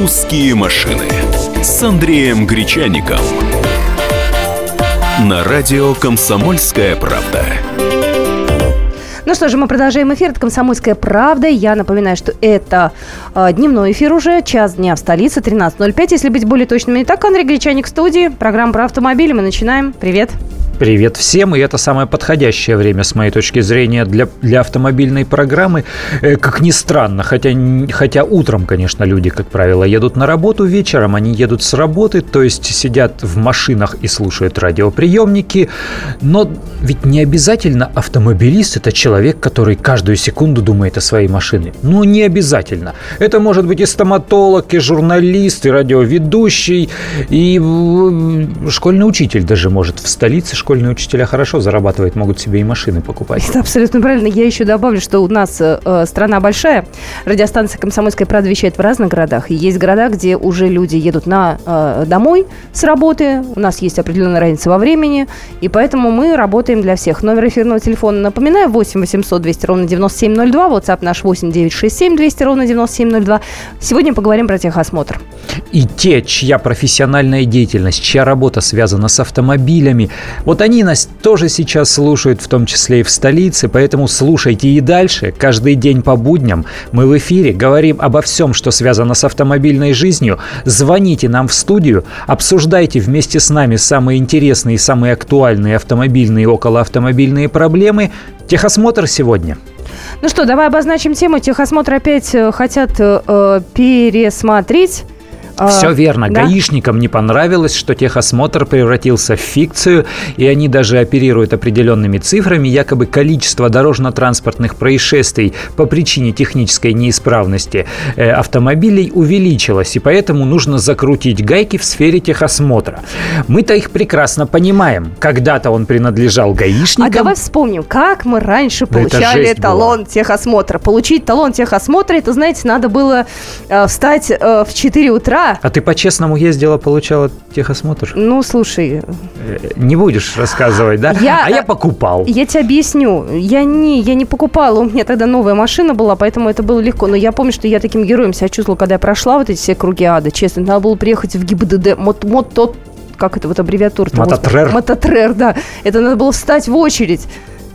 «Русские машины» с Андреем Гречаником. На радио «Комсомольская правда». Ну что же, мы продолжаем эфир. Это «Комсомольская правда». Я напоминаю, что это э, дневной эфир уже, час дня в столице, 13.05. Если быть более точными. Итак, Андрей Гречаник в студии. Программа про автомобили. Мы начинаем. Привет. Привет всем, и это самое подходящее время, с моей точки зрения, для, для автомобильной программы. Э, как ни странно, хотя, хотя утром, конечно, люди, как правило, едут на работу, вечером они едут с работы, то есть сидят в машинах и слушают радиоприемники. Но ведь не обязательно автомобилист – это человек, который каждую секунду думает о своей машине. Ну, не обязательно. Это может быть и стоматолог, и журналист, и радиоведущий, и школьный учитель даже может в столице школьные учителя хорошо зарабатывают, могут себе и машины покупать. Это абсолютно правильно. Я еще добавлю, что у нас э, страна большая. Радиостанция «Комсомольская правда» вещает в разных городах. И есть города, где уже люди едут на, э, домой с работы. У нас есть определенная разница во времени. И поэтому мы работаем для всех. Номер эфирного телефона, напоминаю, 8 800 200 ровно 9702. WhatsApp наш 8 967 200 ровно 9702. Сегодня поговорим про техосмотр. И те, чья профессиональная деятельность, чья работа связана с автомобилями, вот вот они нас тоже сейчас слушают, в том числе и в столице, поэтому слушайте и дальше. Каждый день по будням мы в эфире говорим обо всем, что связано с автомобильной жизнью. Звоните нам в студию, обсуждайте вместе с нами самые интересные и самые актуальные автомобильные и околоавтомобильные проблемы. Техосмотр сегодня. Ну что, давай обозначим тему. Техосмотр опять э, хотят э, пересмотреть. Все а, верно. Да? Гаишникам не понравилось, что техосмотр превратился в фикцию, и они даже оперируют определенными цифрами. Якобы количество дорожно-транспортных происшествий по причине технической неисправности э, автомобилей увеличилось, и поэтому нужно закрутить гайки в сфере техосмотра. Мы-то их прекрасно понимаем. Когда-то он принадлежал гаишникам. А давай вспомним, как мы раньше получали талон была. техосмотра. Получить талон техосмотра, это, знаете, надо было э, встать э, в 4 утра, а ты по-честному ездила, получала техосмотр? Ну, слушай... Э, не будешь рассказывать, да? Я, а я покупал. Я тебе объясню. Я не, я не покупала, у меня тогда новая машина была, поэтому это было легко. Но я помню, что я таким героем себя чувствовала, когда я прошла вот эти все круги ада. Честно, надо было приехать в ГИБДД. Мот, мот, тот, как это вот аббревиатура? Мототрер. Мототрер, да. Это надо было встать в очередь.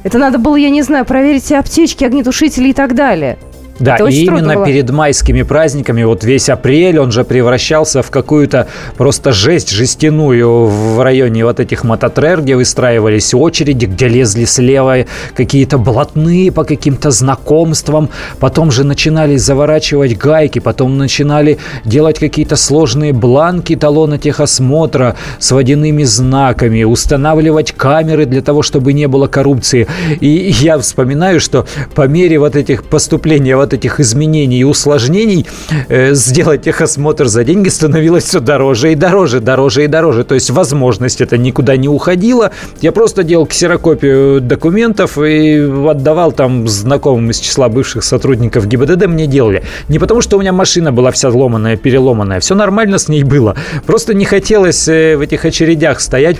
Это надо было, я не знаю, проверить все аптечки, огнетушители и так далее. Да, и именно было. перед майскими праздниками, вот весь апрель, он же превращался в какую-то просто жесть жестяную в районе вот этих мототрер, где выстраивались очереди, где лезли слева какие-то блатные по каким-то знакомствам, потом же начинали заворачивать гайки, потом начинали делать какие-то сложные бланки талона техосмотра с водяными знаками, устанавливать камеры для того, чтобы не было коррупции. И я вспоминаю, что по мере вот этих поступлений вот этих изменений и усложнений э, сделать техосмотр за деньги становилось все дороже и дороже, дороже и дороже. То есть возможность это никуда не уходила. Я просто делал ксерокопию документов и отдавал там знакомым из числа бывших сотрудников ГИБДД мне делали. Не потому, что у меня машина была вся сломанная, переломанная. Все нормально с ней было. Просто не хотелось э, в этих очередях стоять.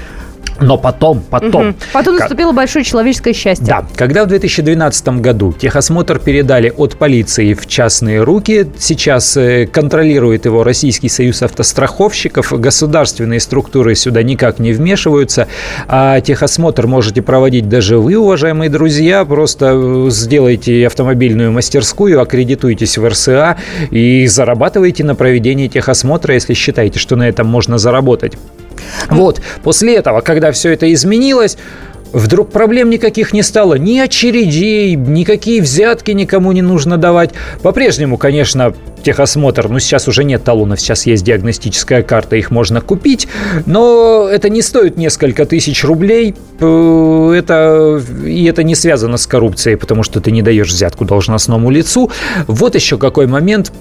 Но потом, потом... Угу. Потом наступило как... большое человеческое счастье. Да. Когда в 2012 году техосмотр передали от полиции в частные руки, сейчас э, контролирует его Российский союз автостраховщиков, государственные структуры сюда никак не вмешиваются, а техосмотр можете проводить даже вы, уважаемые друзья, просто э, сделайте автомобильную мастерскую, аккредитуйтесь в РСА и зарабатывайте на проведении техосмотра, если считаете, что на этом можно заработать. Вот, после этого, когда все это изменилось, Вдруг проблем никаких не стало, ни очередей, никакие взятки никому не нужно давать. По-прежнему, конечно, техосмотр, ну сейчас уже нет талонов, сейчас есть диагностическая карта, их можно купить, но это не стоит несколько тысяч рублей, э, это, и это не связано с коррупцией, потому что ты не даешь взятку должностному лицу. Вот еще какой момент,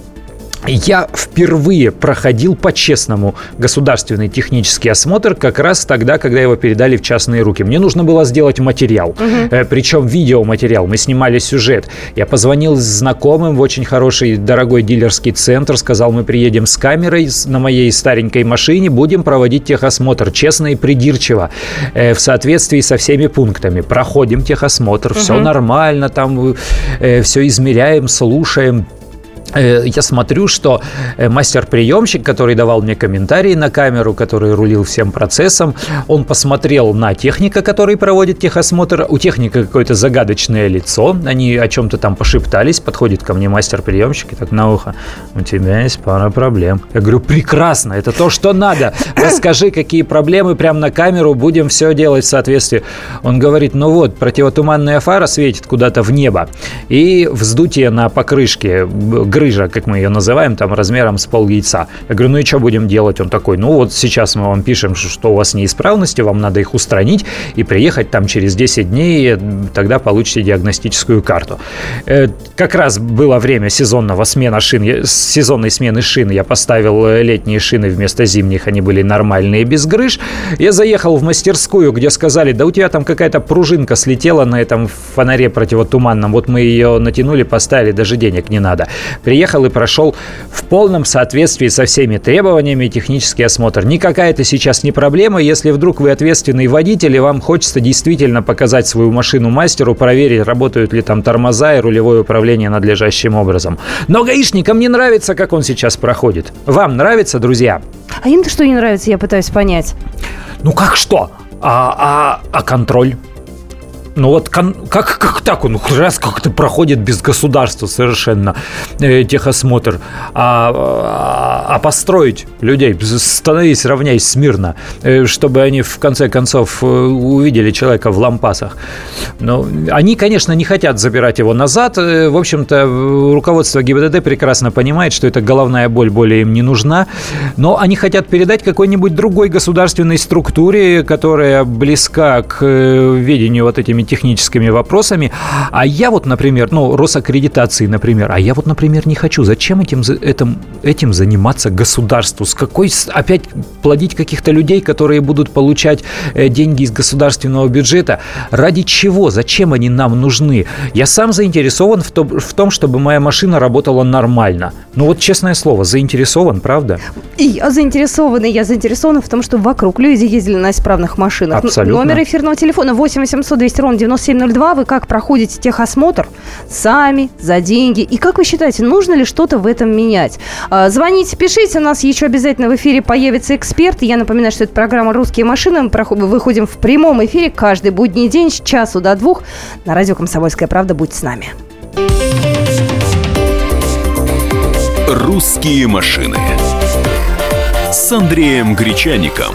я впервые проходил по-честному государственный технический осмотр как раз тогда, когда его передали в частные руки. Мне нужно было сделать материал, угу. э, причем видеоматериал. Мы снимали сюжет. Я позвонил знакомым в очень хороший, дорогой дилерский центр, сказал, мы приедем с камерой на моей старенькой машине, будем проводить техосмотр честно и придирчиво, э, в соответствии со всеми пунктами. Проходим техосмотр, угу. все нормально, там э, все измеряем, слушаем я смотрю, что э, мастер-приемщик, который давал мне комментарии на камеру, который рулил всем процессом, он посмотрел на техника, который проводит техосмотр. У техника какое-то загадочное лицо. Они о чем-то там пошептались. Подходит ко мне мастер-приемщик и так на ухо. У тебя есть пара проблем. Я говорю, прекрасно, это то, что надо. Расскажи, какие проблемы прямо на камеру, будем все делать в соответствии. Он говорит, ну вот, противотуманная фара светит куда-то в небо. И вздутие на покрышке грыжа, как мы ее называем, там размером с пол яйца. Я говорю, ну и что будем делать? Он такой, ну вот сейчас мы вам пишем, что у вас неисправности, вам надо их устранить и приехать там через 10 дней, тогда получите диагностическую карту. Э, как раз было время сезонного смена шин, сезонной смены шин. Я поставил э, летние шины вместо зимних, они были нормальные, без грыж. Я заехал в мастерскую, где сказали, да у тебя там какая-то пружинка слетела на этом фонаре противотуманном. Вот мы ее натянули, поставили, даже денег не надо приехал и прошел в полном соответствии со всеми требованиями технический осмотр. Никакая это сейчас не проблема, если вдруг вы ответственный водитель и вам хочется действительно показать свою машину мастеру, проверить, работают ли там тормоза и рулевое управление надлежащим образом. Но гаишникам не нравится, как он сейчас проходит. Вам нравится, друзья? А им-то что не нравится, я пытаюсь понять. Ну как что? А, а, а контроль? Ну вот как, как так он раз как-то проходит без государства совершенно э, техосмотр, а, а, а построить людей, становись, равняйся смирно, э, чтобы они в конце концов э, увидели человека в лампасах. Но они, конечно, не хотят забирать его назад. В общем-то, руководство ГИБДД прекрасно понимает, что эта головная боль более им не нужна, но они хотят передать какой-нибудь другой государственной структуре, которая близка к ведению вот этими техническими вопросами. А я вот, например, ну, Росаккредитации, например, а я вот, например, не хочу. Зачем этим, этим, этим заниматься государству? С какой опять плодить каких-то людей, которые будут получать э, деньги из государственного бюджета? Ради чего? Зачем они нам нужны? Я сам заинтересован в том, в том чтобы моя машина работала нормально. Ну вот, честное слово, заинтересован, правда? И я заинтересована, я заинтересована в том, чтобы вокруг люди ездили на исправных машинах. Абсолютно. Номер эфирного телефона 8 800 200 ровно 9702. Вы как проходите техосмотр? Сами, за деньги. И как вы считаете, нужно ли что-то в этом менять? А, звоните, пишите. У нас еще обязательно в эфире появится эксперт. Я напоминаю, что это программа «Русские машины». Мы выходим в прямом эфире каждый будний день с часу до двух. На радио «Комсомольская правда» будьте с нами. «Русские машины» с Андреем Гречаником.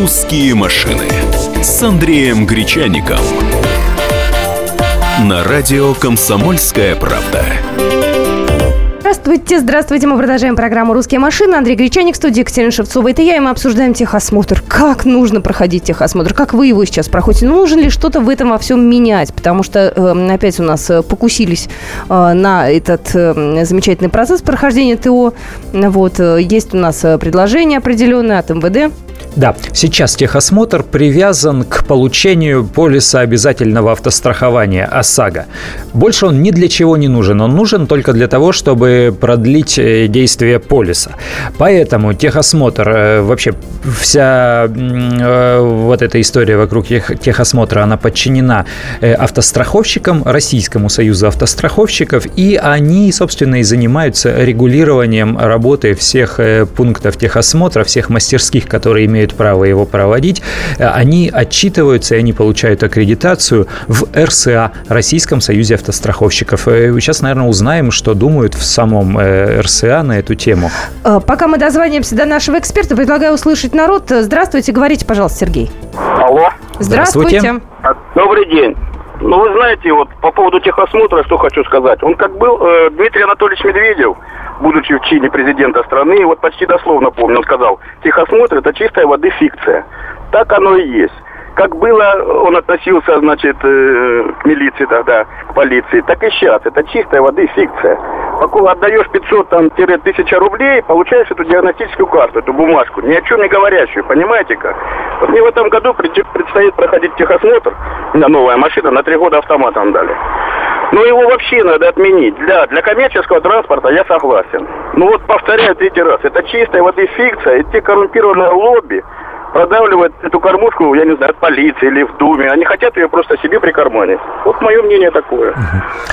«Русские машины» с Андреем Гречаником. На радио «Комсомольская правда». Здравствуйте, здравствуйте. Мы продолжаем программу «Русские машины». Андрей Гречаник, студия Екатерина Шевцова. Это я, и мы обсуждаем техосмотр. Как нужно проходить техосмотр? Как вы его сейчас проходите? Нужно ли что-то в этом во всем менять? Потому что э, опять у нас э, покусились э, на этот э, замечательный процесс прохождения ТО. Вот, э, есть у нас э, предложение определенное от МВД да, сейчас техосмотр привязан к получению полиса обязательного автострахования ОСАГО. Больше он ни для чего не нужен. Он нужен только для того, чтобы продлить э, действие полиса. Поэтому техосмотр, э, вообще вся э, вот эта история вокруг техосмотра, она подчинена автостраховщикам, Российскому союзу автостраховщиков, и они, собственно, и занимаются регулированием работы всех пунктов техосмотра, всех мастерских, которые имеют имеют право его проводить, они отчитываются и они получают аккредитацию в РСА, Российском Союзе автостраховщиков. Сейчас, наверное, узнаем, что думают в самом РСА на эту тему. Пока мы дозваниваемся до нашего эксперта, предлагаю услышать народ. Здравствуйте, говорите, пожалуйста, Сергей. Алло. Здравствуйте. Здравствуйте. Добрый день. Ну, вы знаете, вот по поводу техосмотра, что хочу сказать. Он как был э, Дмитрий Анатольевич Медведев, будучи в чине президента страны, вот почти дословно помню, он сказал, техосмотр это чистая воды фикция. Так оно и есть как было, он относился, значит, э, к милиции тогда, к полиции, так и сейчас. Это чистая воды фикция. Пока отдаешь 500-1000 рублей, получаешь эту диагностическую карту, эту бумажку, ни о чем не говорящую, понимаете как? Вот мне в этом году предстоит проходить техосмотр, на новая машина, на три года автоматом дали. Но его вообще надо отменить. Для, для коммерческого транспорта я согласен. Ну вот повторяю третий раз, это чистая воды фикция, и те коррумпированные лобби, продавливают эту кормушку, я не знаю, от полиции или в Думе. Они хотят ее просто себе прикарманить. Вот мое мнение такое.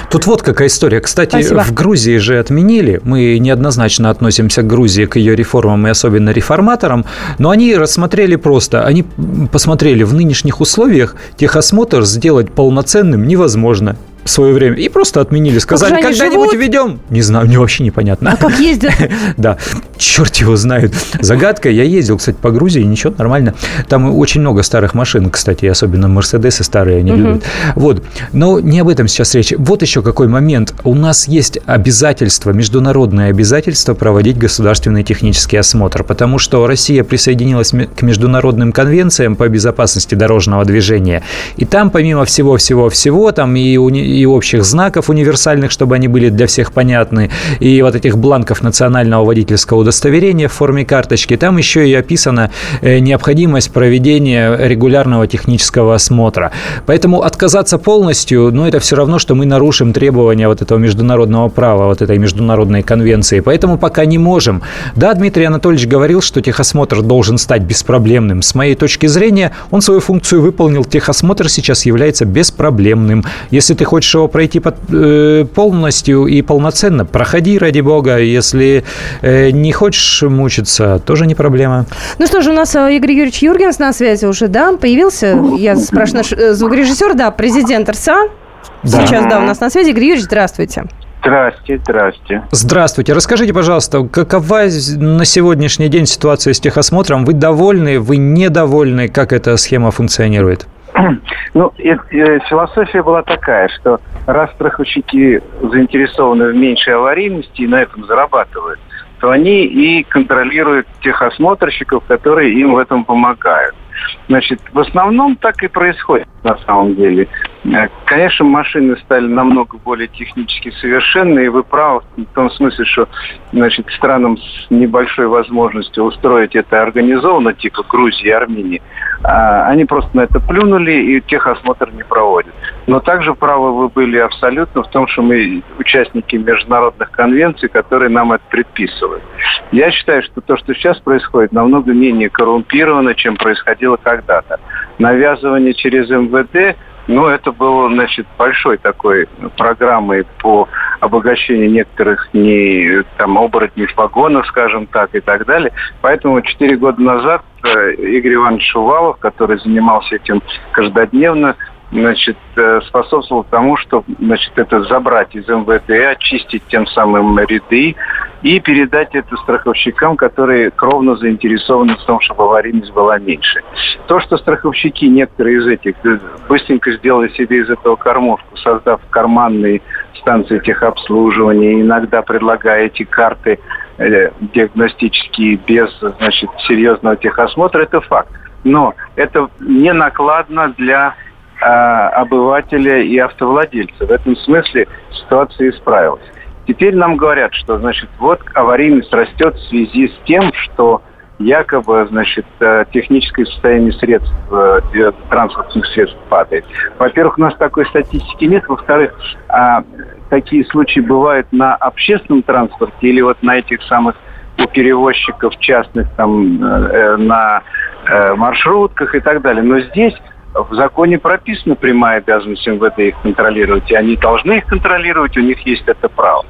Тут вот какая история. Кстати, Спасибо. в Грузии же отменили. Мы неоднозначно относимся к Грузии, к ее реформам и особенно реформаторам. Но они рассмотрели просто. Они посмотрели в нынешних условиях техосмотр сделать полноценным невозможно в свое время и просто отменили. Сказали, когда-нибудь введем. Не знаю, мне вообще непонятно. А как ездят? да, черт его знает. Загадка. Я ездил, кстати, по Грузии, ничего, нормально. Там очень много старых машин, кстати, особенно Мерседесы старые они любят. Вот. Но не об этом сейчас речь. Вот еще какой момент. У нас есть обязательство, международное обязательство проводить государственный технический осмотр, потому что Россия присоединилась к международным конвенциям по безопасности дорожного движения. И там, помимо всего-всего-всего, там и и общих знаков универсальных, чтобы они были для всех понятны, и вот этих бланков национального водительского удостоверения в форме карточки. Там еще и описана э, необходимость проведения регулярного технического осмотра. Поэтому отказаться полностью, ну, это все равно, что мы нарушим требования вот этого международного права, вот этой международной конвенции. Поэтому пока не можем. Да, Дмитрий Анатольевич говорил, что техосмотр должен стать беспроблемным. С моей точки зрения, он свою функцию выполнил. Техосмотр сейчас является беспроблемным. Если ты хочешь хочешь его пройти под, э, полностью и полноценно, проходи, ради бога. Если э, не хочешь мучиться, тоже не проблема. Ну что ж, у нас э, Игорь Юрьевич Юргенс на связи уже, да, появился. Я спрашиваю, наш э, звукорежиссер, да, президент РСА. Да. Сейчас, да, у нас на связи. Игорь Юрьевич, здравствуйте. Здравствуйте, здравствуйте. Здравствуйте. Расскажите, пожалуйста, какова на сегодняшний день ситуация с техосмотром? Вы довольны, вы недовольны? Как эта схема функционирует? Ну, и, и, философия была такая, что раз страховщики заинтересованы в меньшей аварийности и на этом зарабатывают, то они и контролируют тех осмотрщиков, которые им в этом помогают. Значит, в основном так и происходит на самом деле. Э, конечно, машины стали намного более технически совершенны, и вы правы в том смысле, что значит, странам с небольшой возможностью устроить это организованно, типа Грузии и Армении, они просто на это плюнули и техосмотр не проводят. Но также правы вы были абсолютно в том, что мы участники международных конвенций, которые нам это предписывают. Я считаю, что то, что сейчас происходит, намного менее коррумпировано, чем происходило когда-то. Навязывание через МВД ну, это было, значит, большой такой программой по обогащению некоторых не, там, оборотней в погонах, скажем так, и так далее. Поэтому четыре года назад э, Игорь Иванович Шувалов, который занимался этим каждодневно, значит, э, способствовал тому, что значит, это забрать из МВД, очистить тем самым ряды и передать это страховщикам, которые кровно заинтересованы в том, чтобы аварийность была меньше. То, что страховщики, некоторые из этих, э, быстренько сделали себе из этого кормушку, создав карманные станции техобслуживания, иногда предлагая эти карты э, диагностические без значит, серьезного техосмотра, это факт. Но это не накладно для а, обывателя и автовладельца. В этом смысле ситуация исправилась. Теперь нам говорят, что, значит, вот аварийность растет в связи с тем, что якобы, значит, э, техническое состояние средств, э, транспортных средств падает. Во-первых, у нас такой статистики нет. Во-вторых, а, такие случаи бывают на общественном транспорте или вот на этих самых у перевозчиков частных, там, э, на маршрутках и так далее. Но здесь в законе прописана прямая обязанность МВД их контролировать, и они должны их контролировать, у них есть это право.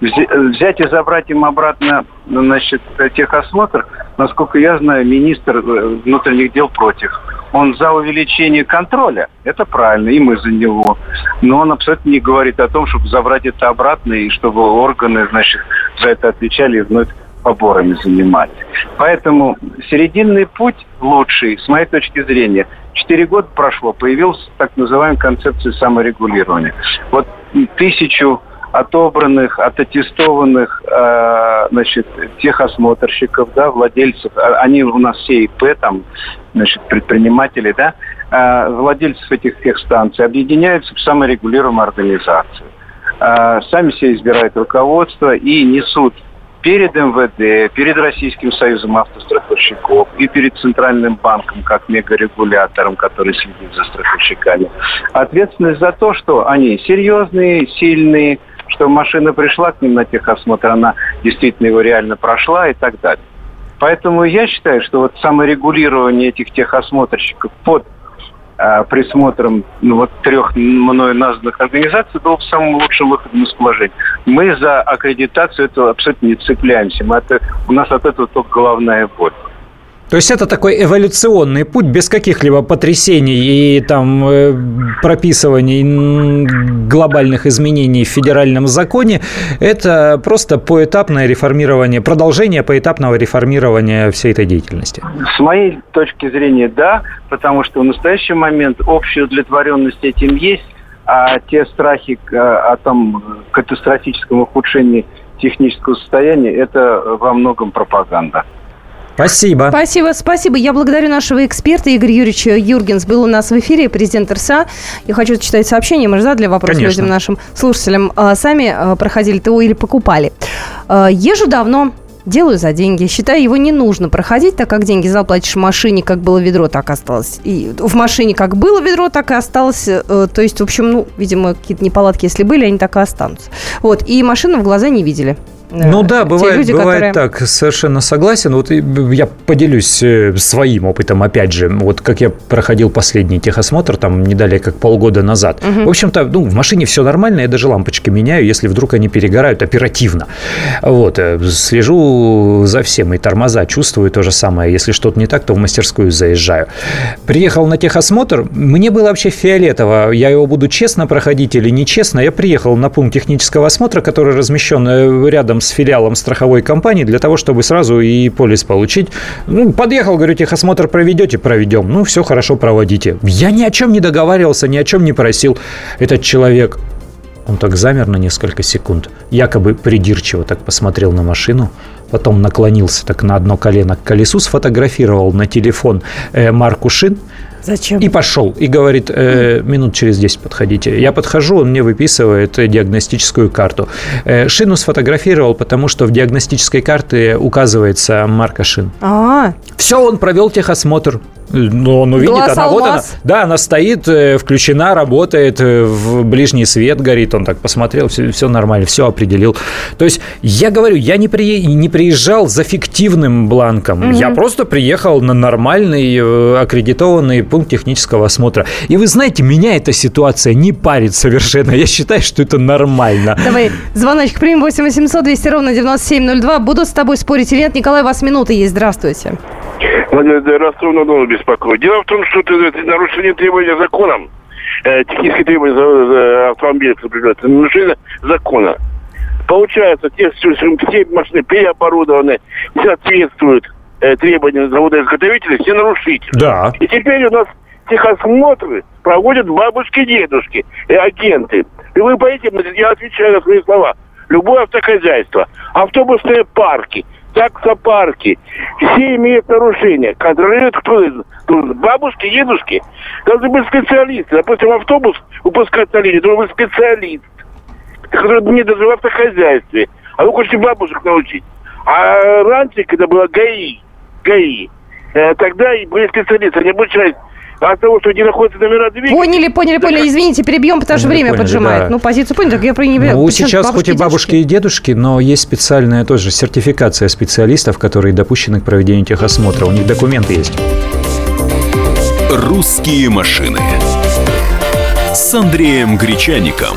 Взять и забрать им обратно значит, техосмотр, насколько я знаю, министр э, внутренних дел против. Он за увеличение контроля, это правильно, и мы за него. Но он абсолютно не говорит о том, чтобы забрать это обратно, и чтобы органы, значит, за это отвечали и вновь поборами занимались. Поэтому серединный путь лучший, с моей точки зрения. Четыре года прошло, появилась так называемая концепция саморегулирования. Вот тысячу отобранных, оттестованных, э, значит, техосмотрщиков, да, владельцев, а, они у нас все ИП, там, значит, предприниматели, да, э, владельцев этих техстанций объединяются в саморегулируемую организацию. Э, сами себе избирают руководство и несут перед МВД, перед Российским союзом автостраховщиков и перед Центральным банком как мегарегулятором, который следит за страховщиками. Ответственность за то, что они серьезные, сильные, что машина пришла к ним на техосмотр, она действительно его реально прошла и так далее. Поэтому я считаю, что вот саморегулирование этих техосмотрщиков под присмотром ну, вот трех мною названных организаций был самым лучшим выходом из положения. Мы за аккредитацию этого абсолютно не цепляемся. Мы это, у нас от этого только головная боль. То есть это такой эволюционный путь без каких-либо потрясений и там э, прописываний глобальных изменений в федеральном законе. Это просто поэтапное реформирование, продолжение поэтапного реформирования всей этой деятельности. С моей точки зрения, да, потому что в настоящий момент общая удовлетворенность этим есть, а те страхи о том катастрофическом ухудшении технического состояния, это во многом пропаганда. Спасибо. Спасибо, спасибо. Я благодарю нашего эксперта Игоря Юрьевича Юргенс. Был у нас в эфире президент РСА. Я хочу читать сообщение. Мы же задали вопрос Конечно. людям, нашим слушателям. А, сами а, проходили ТО или покупали. А, езжу давно, делаю за деньги. Считаю, его не нужно проходить, так как деньги заплатишь в машине, как было ведро, так осталось. И в машине как было ведро, так и осталось. Э, то есть, в общем, ну, видимо, какие-то неполадки, если были, они так и останутся. Вот. И машину в глаза не видели. Ну да, бывает, люди, бывает которые... так, совершенно согласен. Вот я поделюсь э, своим опытом, опять же, вот как я проходил последний техосмотр, там не далее как полгода назад. Угу. В общем-то, ну, в машине все нормально, я даже лампочки меняю, если вдруг они перегорают оперативно. Вот, э, слежу за всем, и тормоза чувствую то же самое. Если что-то не так, то в мастерскую заезжаю. Приехал на техосмотр, мне было вообще фиолетово, я его буду честно проходить или нечестно. Я приехал на пункт технического осмотра, который размещен э, с филиалом страховой компании для того, чтобы сразу и полис получить. Ну, подъехал, говорю, техосмотр проведете? Проведем. Ну, все хорошо, проводите. Я ни о чем не договаривался, ни о чем не просил. Этот человек он так замер на несколько секунд, якобы придирчиво так посмотрел на машину, потом наклонился так на одно колено к колесу, сфотографировал на телефон э, марку шин, Зачем? И пошел. И говорит, э, минут через 10 подходите. Я подхожу, он мне выписывает диагностическую карту. Э, шину сфотографировал, потому что в диагностической карте указывается марка шин. А-а-а. Все, он провел техосмотр. Но он увидит, Глаз она алмаз. вот она. Да, она стоит, э, включена, работает, э, в ближний свет горит. Он так посмотрел, все, все нормально, все определил. То есть я говорю, я не, при, не приезжал за фиктивным бланком. Угу. Я просто приехал на нормальный э, аккредитованный пункт технического осмотра. И вы знаете, меня эта ситуация не парит совершенно. Я считаю, что это нормально. Давай звоночек примем 8 800 200 ровно 9702. Буду с тобой спорить или нет. Николай, у вас минуты есть. Здравствуйте. Ровно дома беспокоит. Дело в том, что это, нарушение требования законом, э, технические требования за, за автомобиль, это нарушение закона. Получается, те, все, все машины переоборудованы, не соответствуют э, требованиям завода-изготовителя, все нарушители. Да. И теперь у нас техосмотры проводят бабушки, дедушки, и агенты. И вы понимаете, я отвечаю на свои слова. Любое автохозяйство, автобусные парки – таксопарки. Все имеют нарушения. Контролируют кто? Бабушки, дедушки. Должны быть специалисты. Допустим, автобус выпускать на линии, должен быть специалист, который не даже в автохозяйстве. А вы хотите бабушек научить. А раньше, когда было ГАИ, ГАИ, э, тогда и были специалисты, они обучались а от того, что не находятся номера двигателя... Поняли, поняли, поняли. Извините, перебьем, потому что время поняли, поджимает. Да. Ну, позицию поняли, так я про не Ну, сейчас хоть и бабушки и дедушки, но есть специальная тоже сертификация специалистов, которые допущены к проведению техосмотра. У них документы есть. «Русские машины» с Андреем Гречаником.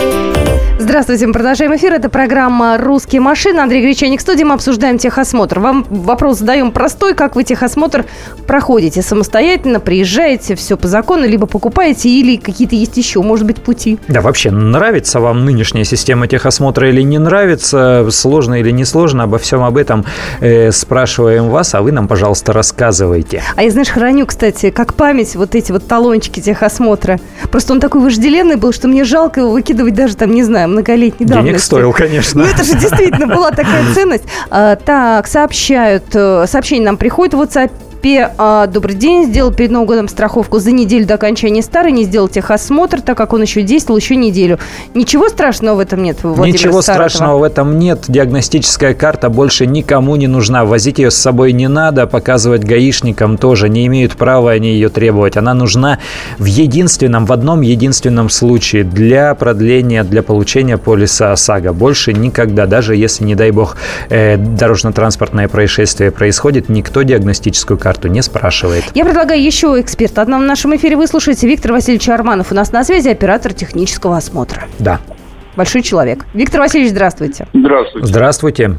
Здравствуйте, мы продолжаем эфир. Это программа «Русские машины». Андрей Гречаник в студии. Мы обсуждаем техосмотр. Вам вопрос задаем простой. Как вы техосмотр проходите? Самостоятельно приезжаете, все по закону, либо покупаете, или какие-то есть еще, может быть, пути? Да, вообще, нравится вам нынешняя система техосмотра или не нравится, сложно или не сложно, обо всем об этом э, спрашиваем вас, а вы нам, пожалуйста, рассказывайте. А я, знаешь, храню, кстати, как память вот эти вот талончики техосмотра. Просто он такой вожделенный был, что мне жалко его выкидывать даже там, не знаю, многолетней давности. Денег стоил, конечно. Ну, это же действительно была такая ценность. А, так, сообщают, э, сообщение нам приходит в WhatsApp а, добрый день. Сделал перед Новым годом страховку за неделю до окончания старой. Не сделал техосмотр, так как он еще действовал еще неделю. Ничего страшного в этом нет, Владимир Ничего Саратова? страшного в этом нет. Диагностическая карта больше никому не нужна. Возить ее с собой не надо. Показывать гаишникам тоже. Не имеют права они ее требовать. Она нужна в единственном, в одном единственном случае для продления, для получения полиса ОСАГО. Больше никогда. Даже если, не дай бог, э, дорожно-транспортное происшествие происходит, никто диагностическую карту не спрашивает. Я предлагаю еще эксперта. Одна в нашем эфире выслушайте. Виктор Васильевич Арманов у нас на связи, оператор технического осмотра. Да. Большой человек. Виктор Васильевич, здравствуйте. Здравствуйте. Здравствуйте.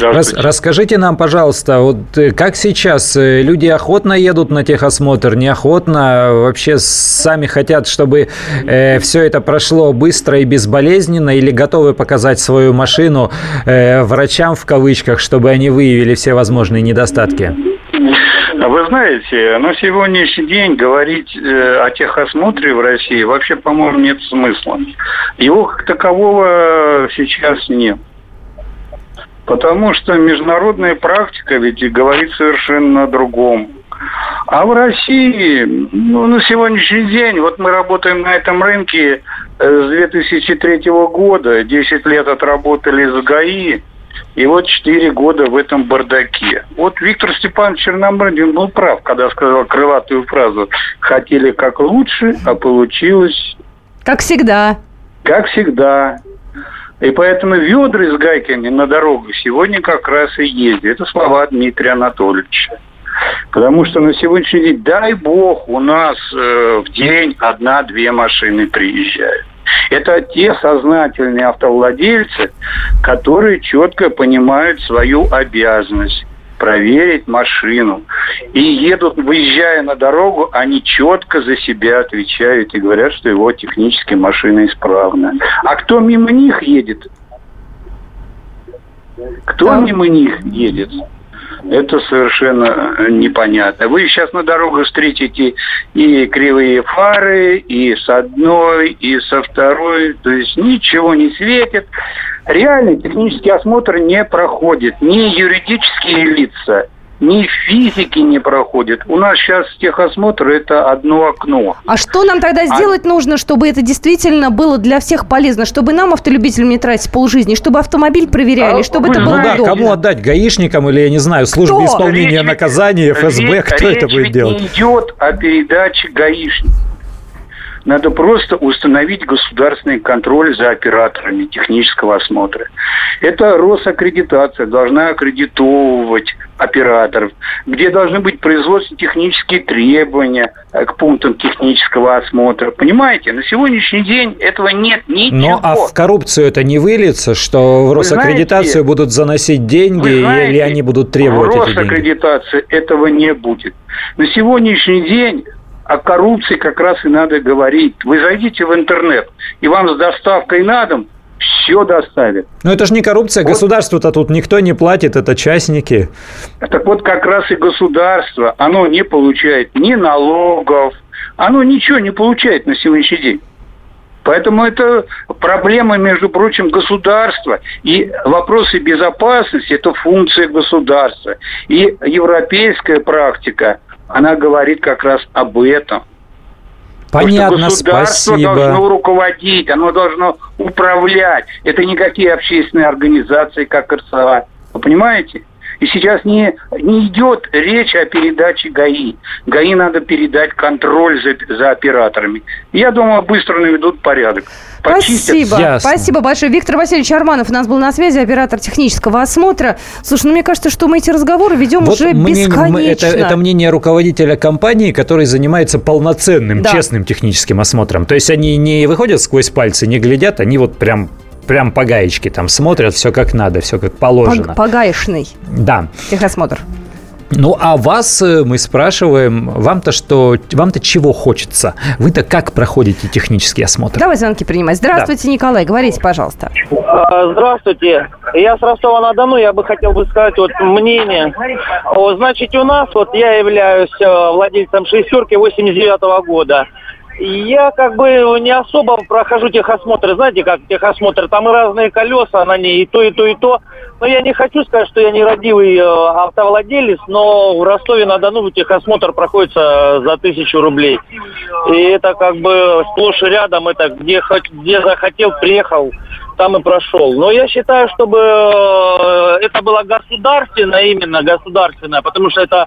Рас, расскажите нам, пожалуйста, вот э, как сейчас э, люди охотно едут на техосмотр, неохотно, вообще сами хотят, чтобы э, все это прошло быстро и безболезненно, или готовы показать свою машину э, врачам в кавычках, чтобы они выявили все возможные недостатки? А Вы знаете, на сегодняшний день говорить э, о техосмотре в России вообще, по-моему, нет смысла. Его как такового сейчас нет. Потому что международная практика ведь говорит совершенно о другом. А в России, ну, на сегодняшний день, вот мы работаем на этом рынке э, с 2003 года, 10 лет отработали с ГАИ, и вот 4 года в этом бардаке. Вот Виктор Степанович Черномырдин был прав, когда сказал крылатую фразу «хотели как лучше, а получилось Как всегда. как всегда». И поэтому ведры с гайками на дорогах сегодня как раз и ездят. Это слова Дмитрия Анатольевича. Потому что на сегодняшний день, дай бог, у нас э, в день одна-две машины приезжают. Это те сознательные автовладельцы, которые четко понимают свою обязанность проверить машину. И едут, выезжая на дорогу, они четко за себя отвечают и говорят, что его технически машина исправна. А кто мимо них едет? Кто мимо них едет? Это совершенно э, непонятно. Вы сейчас на дорогах встретите и кривые фары, и с одной, и со второй. То есть ничего не светит. Реальный технический осмотр не проходит. Ни юридические лица, ни физики не проходят. У нас сейчас техосмотр – это одно окно. А что нам тогда сделать нужно, чтобы это действительно было для всех полезно? Чтобы нам, автолюбителям, не тратить полжизни, чтобы автомобиль проверяли, А чтобы вы это было Ну да, удобно. кому отдать? Гаишникам или, я не знаю, службе Кто? исполнения Речь наказания, ФСБ? речь- Кто это речь будет ведь делать? не идет о передаче гаишников. Надо просто установить государственный контроль за операторами технического осмотра. Это Росаккредитация должна аккредитовывать операторов, где должны быть производственно-технические требования э, к пунктам технического осмотра. Понимаете, на сегодняшний день этого нет ничего. Ну, а в коррупцию это не выльется, что в Росаккредитацию знаете, будут заносить деньги, знаете, или они будут требовать эти деньги? В Росаккредитации этого не будет. На сегодняшний день о коррупции как раз и надо говорить. Вы зайдите в интернет, и вам с доставкой на дом все доставят. Но это же не коррупция, вот. государству-то тут никто не платит, это частники. Так вот как раз и государство, оно не получает ни налогов, оно ничего не получает на сегодняшний день. Поэтому это проблема, между прочим, государства. И вопросы безопасности – это функция государства. И европейская практика, она говорит как раз об этом. Понятно, Потому что государство спасибо. должно руководить, оно должно управлять. Это никакие общественные организации, как РСА. Вы понимаете? И сейчас не, не идет речь о передаче ГАИ. ГАИ надо передать контроль за, за операторами. Я думаю, быстро наведут порядок. Спасибо. Ясно. Спасибо большое. Виктор Васильевич Арманов у нас был на связи, оператор технического осмотра. Слушай, ну мне кажется, что мы эти разговоры ведем вот уже мне, бесконечно. Это, это мнение руководителя компании, который занимается полноценным, да. честным техническим осмотром. То есть они не выходят сквозь пальцы, не глядят, они вот прям прям по гаечке там смотрят, все как надо, все как положено. По, гаечный. Да. Техосмотр. Ну, а вас э, мы спрашиваем, вам-то что, вам-то чего хочется? Вы-то как проходите технический осмотр? Давай звонки принимать. Здравствуйте, да. Николай, говорите, пожалуйста. А, здравствуйте. Я с Ростова-на-Дону, я бы хотел бы сказать вот мнение. Значит, у нас, вот я являюсь э, владельцем шестерки 89 -го года. Я как бы не особо прохожу техосмотры. Знаете, как техосмотр, там и разные колеса на ней, и то, и то, и то. Но я не хочу сказать, что я нерадивый э, автовладелец, но в Ростове-на-Дону техосмотр проходится за тысячу рублей. И это как бы сплошь и рядом, это где, где захотел, приехал, там и прошел. Но я считаю, чтобы э, это было государственное, именно государственное, потому что это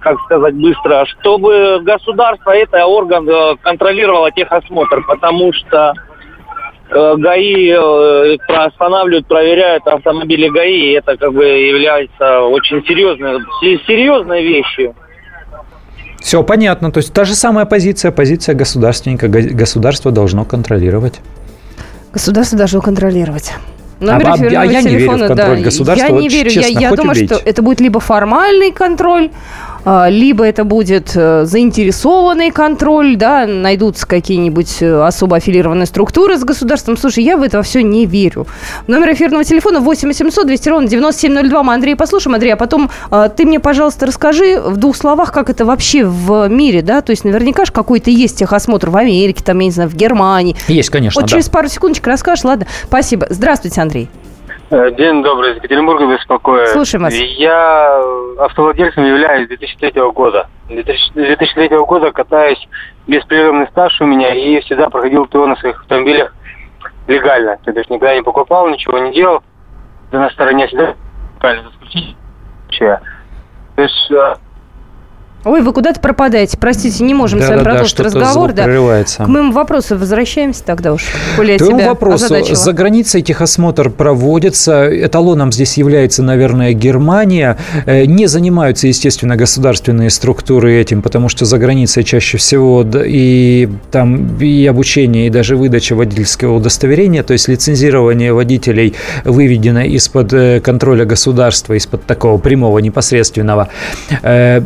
как сказать быстро, чтобы государство, это орган э, контролировало техосмотр, потому что э, ГАИ останавливают, проверяют автомобили ГАИ, и это как бы является очень серьезной, серьезной вещью. Все понятно. То есть та же самая позиция, позиция государственника. Государство должно контролировать. Государство должно контролировать. Номер а, а я не верю в контроль да. государства. Я не вот, верю. Честно, я я думаю, убейте. что это будет либо формальный контроль, либо это будет э, заинтересованный контроль, да, найдутся какие-нибудь э, особо аффилированные структуры с государством. Слушай, я в это все не верю. Номер эфирного телефона 8 800 200 ровно 9702. Мы Андрей послушаем. Андрей, а потом а, ты мне, пожалуйста, расскажи в двух словах, как это вообще в мире, да, то есть наверняка же какой-то есть техосмотр в Америке, там, я не знаю, в Германии. Есть, конечно, Вот да. через пару секундочек расскажешь, ладно? Спасибо. Здравствуйте, Андрей. Э, день добрый, из Екатеринбурга беспокою. Слушаем вас. Я автовладельцем являюсь с 2003 года. С 2003 года катаюсь, беспрерывный стаж у меня, и всегда проходил ТО на своих автомобилях легально. То есть никогда не покупал, ничего не делал. Да на стороне всегда легально. То есть э, Ой, вы куда-то пропадаете. Простите, не можем да, с вами да, продолжить да, разговор. Да. К моему вопросу возвращаемся тогда уж. К твоему вопросу. Озадачила. За границей техосмотр проводится. Эталоном здесь является, наверное, Германия. Э, не занимаются, естественно, государственные структуры этим, потому что за границей чаще всего и там и обучение, и даже выдача водительского удостоверения, то есть лицензирование водителей выведено из-под э, контроля государства, из-под такого прямого непосредственного. Э,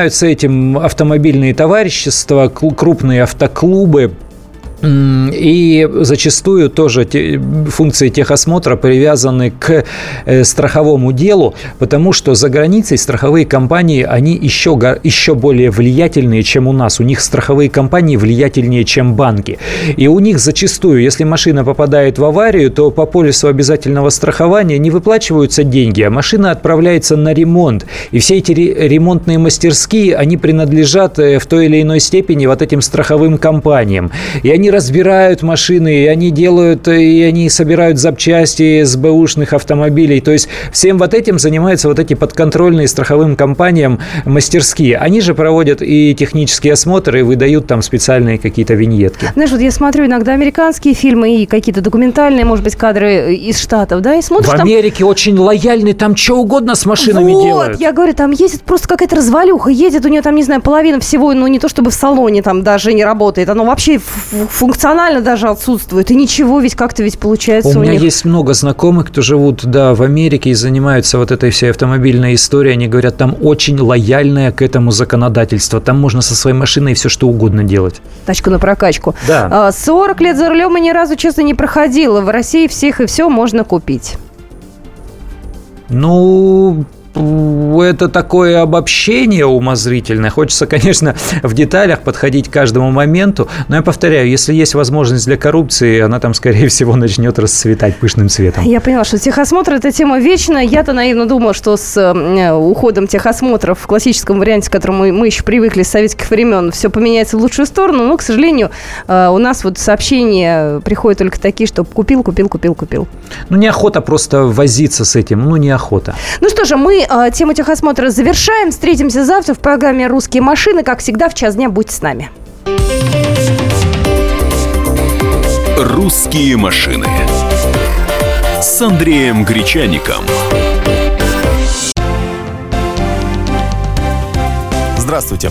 занимаются этим автомобильные товарищества, крупные автоклубы, и зачастую тоже функции техосмотра привязаны к э, страховому делу, потому что за границей страховые компании, они еще, еще более влиятельные, чем у нас. У них страховые компании влиятельнее, чем банки. И у них зачастую, если машина попадает в аварию, то по полису обязательного страхования не выплачиваются деньги, а машина отправляется на ремонт. И все эти ремонтные мастерские, они принадлежат э, в той или иной степени вот этим страховым компаниям. И они они разбирают машины, и они делают, и они собирают запчасти с бэушных автомобилей. То есть всем вот этим занимаются вот эти подконтрольные страховым компаниям мастерские. Они же проводят и технические осмотры, и выдают там специальные какие-то виньетки. Знаешь, вот я смотрю иногда американские фильмы и какие-то документальные, может быть, кадры из Штатов, да, и смотришь В там... Америке очень лояльны, там что угодно с машинами вот, делают. я говорю, там ездит просто какая-то развалюха, едет у нее там, не знаю, половина всего, ну не то чтобы в салоне там даже не работает, оно вообще ф- функционально даже отсутствует, и ничего ведь как-то ведь получается У у, меня них. есть много знакомых, кто живут, да, в Америке и занимаются вот этой всей автомобильной историей. Они говорят, там очень лояльное к этому законодательство. Там можно со своей машиной все что угодно делать. Тачку на прокачку. Да. А, 40 лет за рулем и ни разу, честно, не проходила. В России всех и все можно купить. Ну, это такое обобщение умозрительное. Хочется, конечно, в деталях подходить к каждому моменту. Но я повторяю, если есть возможность для коррупции, она там, скорее всего, начнет расцветать пышным цветом. Я поняла, что техосмотр – это тема вечная. Я-то наивно думала, что с э, уходом техосмотров в классическом варианте, к которому мы, мы еще привыкли с советских времен, все поменяется в лучшую сторону. Но, к сожалению, э, у нас вот сообщения приходят только такие, что купил, купил, купил, купил. Ну, неохота просто возиться с этим. Ну, неохота. Ну что же, мы э, тему техосмотра завершаем. Встретимся завтра в программе «Русские машины». Как всегда, в час дня будьте с нами. «Русские машины» с Андреем Гречаником. Здравствуйте.